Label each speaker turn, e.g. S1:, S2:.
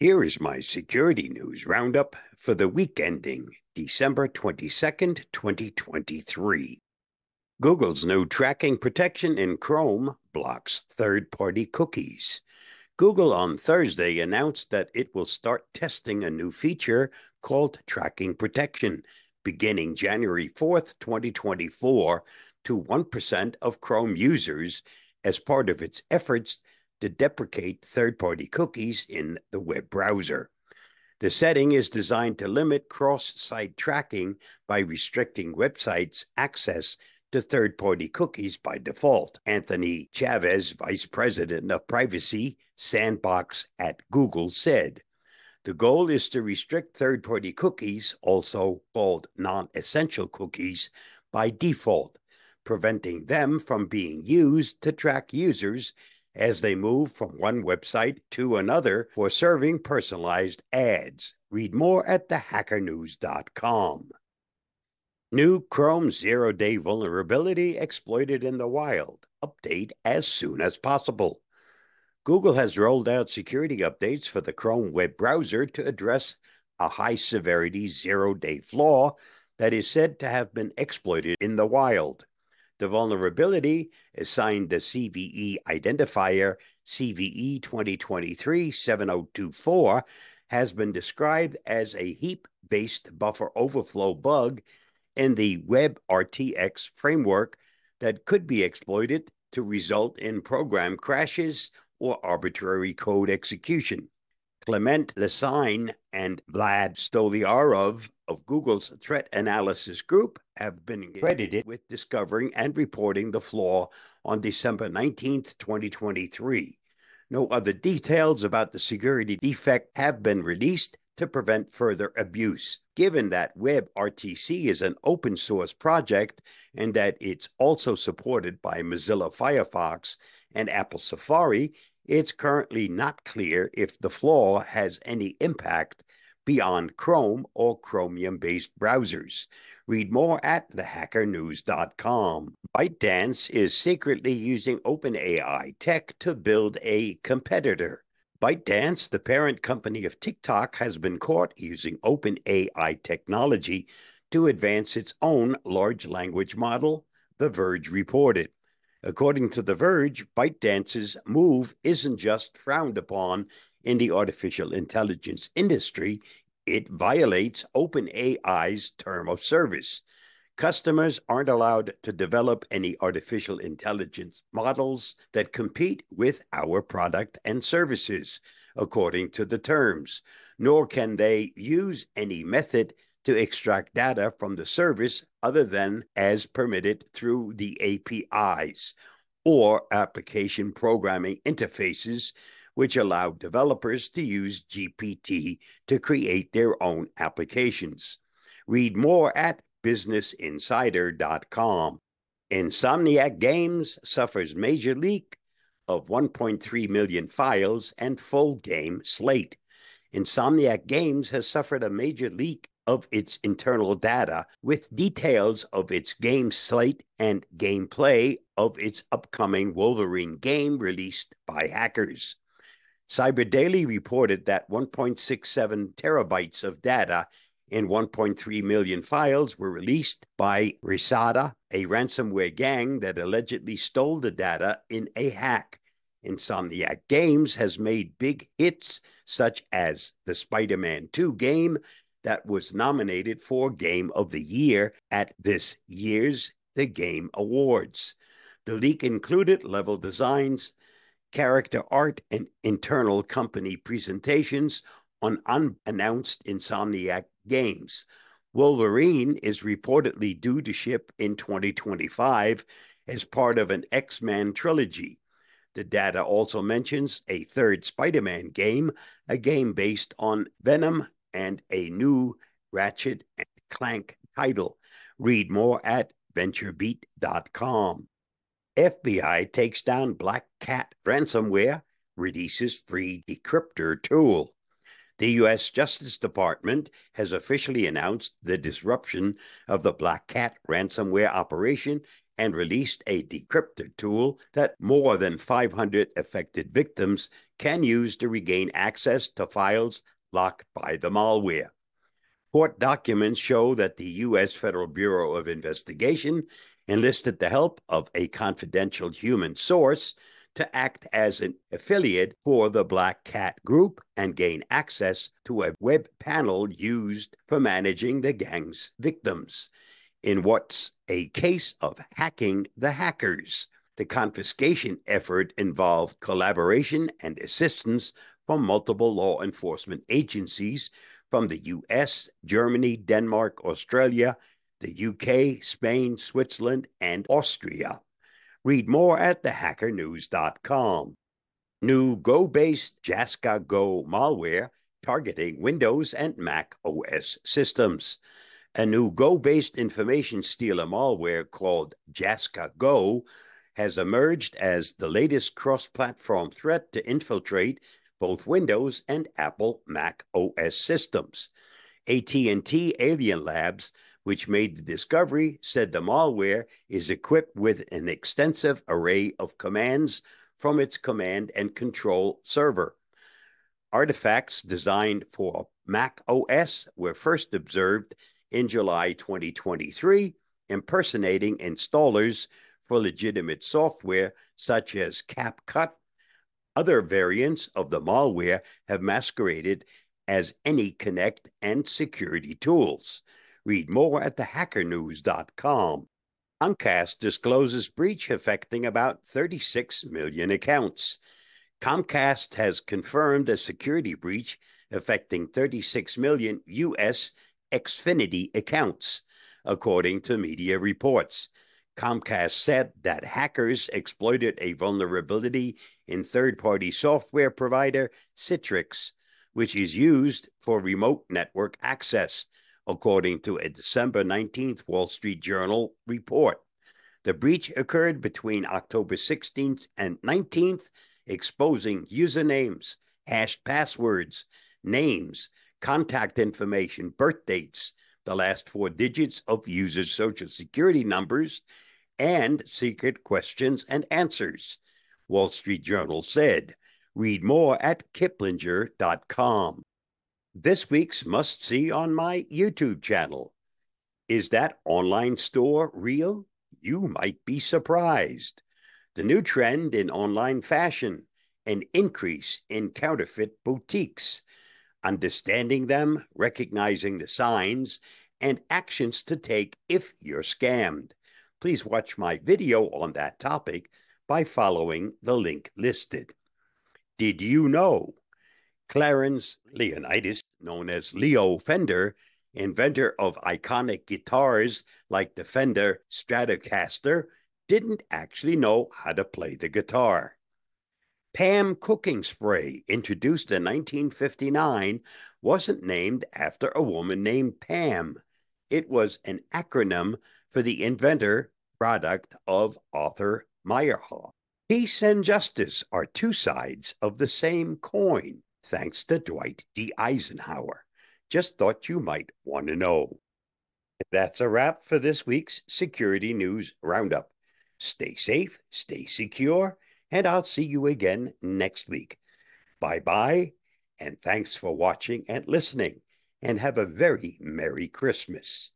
S1: Here is my security news roundup for the week ending December 22nd, 2023. Google's new tracking protection in Chrome blocks third party cookies. Google on Thursday announced that it will start testing a new feature called Tracking Protection beginning January 4th, 2024, to 1% of Chrome users as part of its efforts to deprecate third party cookies in the web browser. The setting is designed to limit cross site tracking by restricting websites' access to third party cookies by default. Anthony Chavez, Vice President of Privacy Sandbox at Google, said. The goal is to restrict third party cookies, also called non essential cookies, by default, preventing them from being used to track users as they move from one website to another for serving personalized ads. Read more at thehackernews.com. New Chrome zero day vulnerability exploited in the wild. Update as soon as possible. Google has rolled out security updates for the Chrome web browser to address a high severity zero day flaw that is said to have been exploited in the wild. The vulnerability, assigned the CVE identifier CVE 2023 7024, has been described as a heap based buffer overflow bug in the WebRTC framework that could be exploited to result in program crashes or arbitrary code execution. Clement Lecigne and Vlad Stolyarov of Google's threat analysis group have been credited with discovering and reporting the flaw on December 19, 2023. No other details about the security defect have been released to prevent further abuse. Given that WebRTC is an open source project and that it's also supported by Mozilla Firefox and Apple Safari, it's currently not clear if the flaw has any impact beyond Chrome or Chromium based browsers. Read more at thehackernews.com. ByteDance is secretly using OpenAI tech to build a competitor. ByteDance, the parent company of TikTok, has been caught using OpenAI technology to advance its own large language model, The Verge reported. According to The Verge, ByteDance's move isn't just frowned upon in the artificial intelligence industry, it violates OpenAI's term of service. Customers aren't allowed to develop any artificial intelligence models that compete with our product and services, according to the terms, nor can they use any method to extract data from the service other than as permitted through the APIs or application programming interfaces which allow developers to use GPT to create their own applications. Read more at businessinsider.com. Insomniac Games suffers major leak of 1.3 million files and full game slate. Insomniac Games has suffered a major leak of its internal data with details of its game slate and gameplay of its upcoming Wolverine game released by hackers. Cyber Daily reported that 1.67 terabytes of data in 1.3 million files were released by Rhysida, a ransomware gang that allegedly stole the data in a hack. Insomniac Games has made big hits such as the Spider Man 2 game that was nominated for Game of the Year at this year's The Game Awards. The leak included level designs, character art, and internal company presentations on unannounced Insomniac games. Wolverine is reportedly due to ship in 2025 as part of an X Men trilogy. The data also mentions a third Spider Man game, a game based on Venom, and a new Ratchet and Clank title. Read more at venturebeat.com. FBI takes down Black Cat ransomware, releases free decryptor tool. The U.S. Justice Department has officially announced the disruption of the Black Cat ransomware operation and released a decryptor tool that more than 500 affected victims can use to regain access to files locked by the malware. Court documents show that the U.S. Federal Bureau of Investigation enlisted the help of a confidential human source to act as an affiliate for the Black Cat Group and gain access to a web panel used for managing the gang's victims in what's a case of hacking the hackers. The confiscation effort involved collaboration and assistance from multiple law enforcement agencies from the US, Germany, Denmark, Australia, the UK, Spain, Switzerland, and Austria. Read more at thehackernews.com. New Go based Jaska Go malware targeting Windows and Mac OS systems. A new Go based information stealer malware called Jaska Go has emerged as the latest cross platform threat to infiltrate both Windows and Apple Mac OS systems. AT&T Alien Labs, which made the discovery, said the malware is equipped with an extensive array of commands from its command and control server. Artifacts designed for Mac OS were first observed in July 2023, impersonating installers for legitimate software such as CapCut. Other variants of the malware have masqueraded as AnyConnect and security tools. Read more at thehackernews.com. Comcast discloses breach affecting about 36 million accounts. Comcast has confirmed a security breach affecting 36 million U.S. Xfinity accounts, according to media reports. Comcast said that hackers exploited a vulnerability in third party software provider Citrix, which is used for remote network access, according to a December 19th Wall Street Journal report. The breach occurred between October 16th and 19th, exposing usernames, hashed passwords, names, contact information, birth dates, the last four digits of users' social security numbers, and secret questions and answers. Wall Street Journal said. Read more at kiplinger.com. This week's must see on my YouTube channel. Is that online store real? You might be surprised. The new trend in online fashion, an increase in counterfeit boutiques, understanding them, recognizing the signs, and actions to take if you're scammed. Please watch my video on that topic by following the link listed. Did you know Clarence Leonidas, known as Leo Fender, inventor of iconic guitars like the Fender Stratocaster, didn't actually know how to play the guitar? Pam cooking spray, introduced in 1959, wasn't named after a woman named Pam. It was an acronym for the inventor product of Arthur Meyerhoff. Peace and justice are two sides of the same coin, thanks to Dwight D. Eisenhower. Just thought you might want to know. That's a wrap for this week's Security News Roundup. Stay safe, stay secure, and I'll see you again next week. Bye bye, and thanks for watching and listening, and have a very Merry Christmas.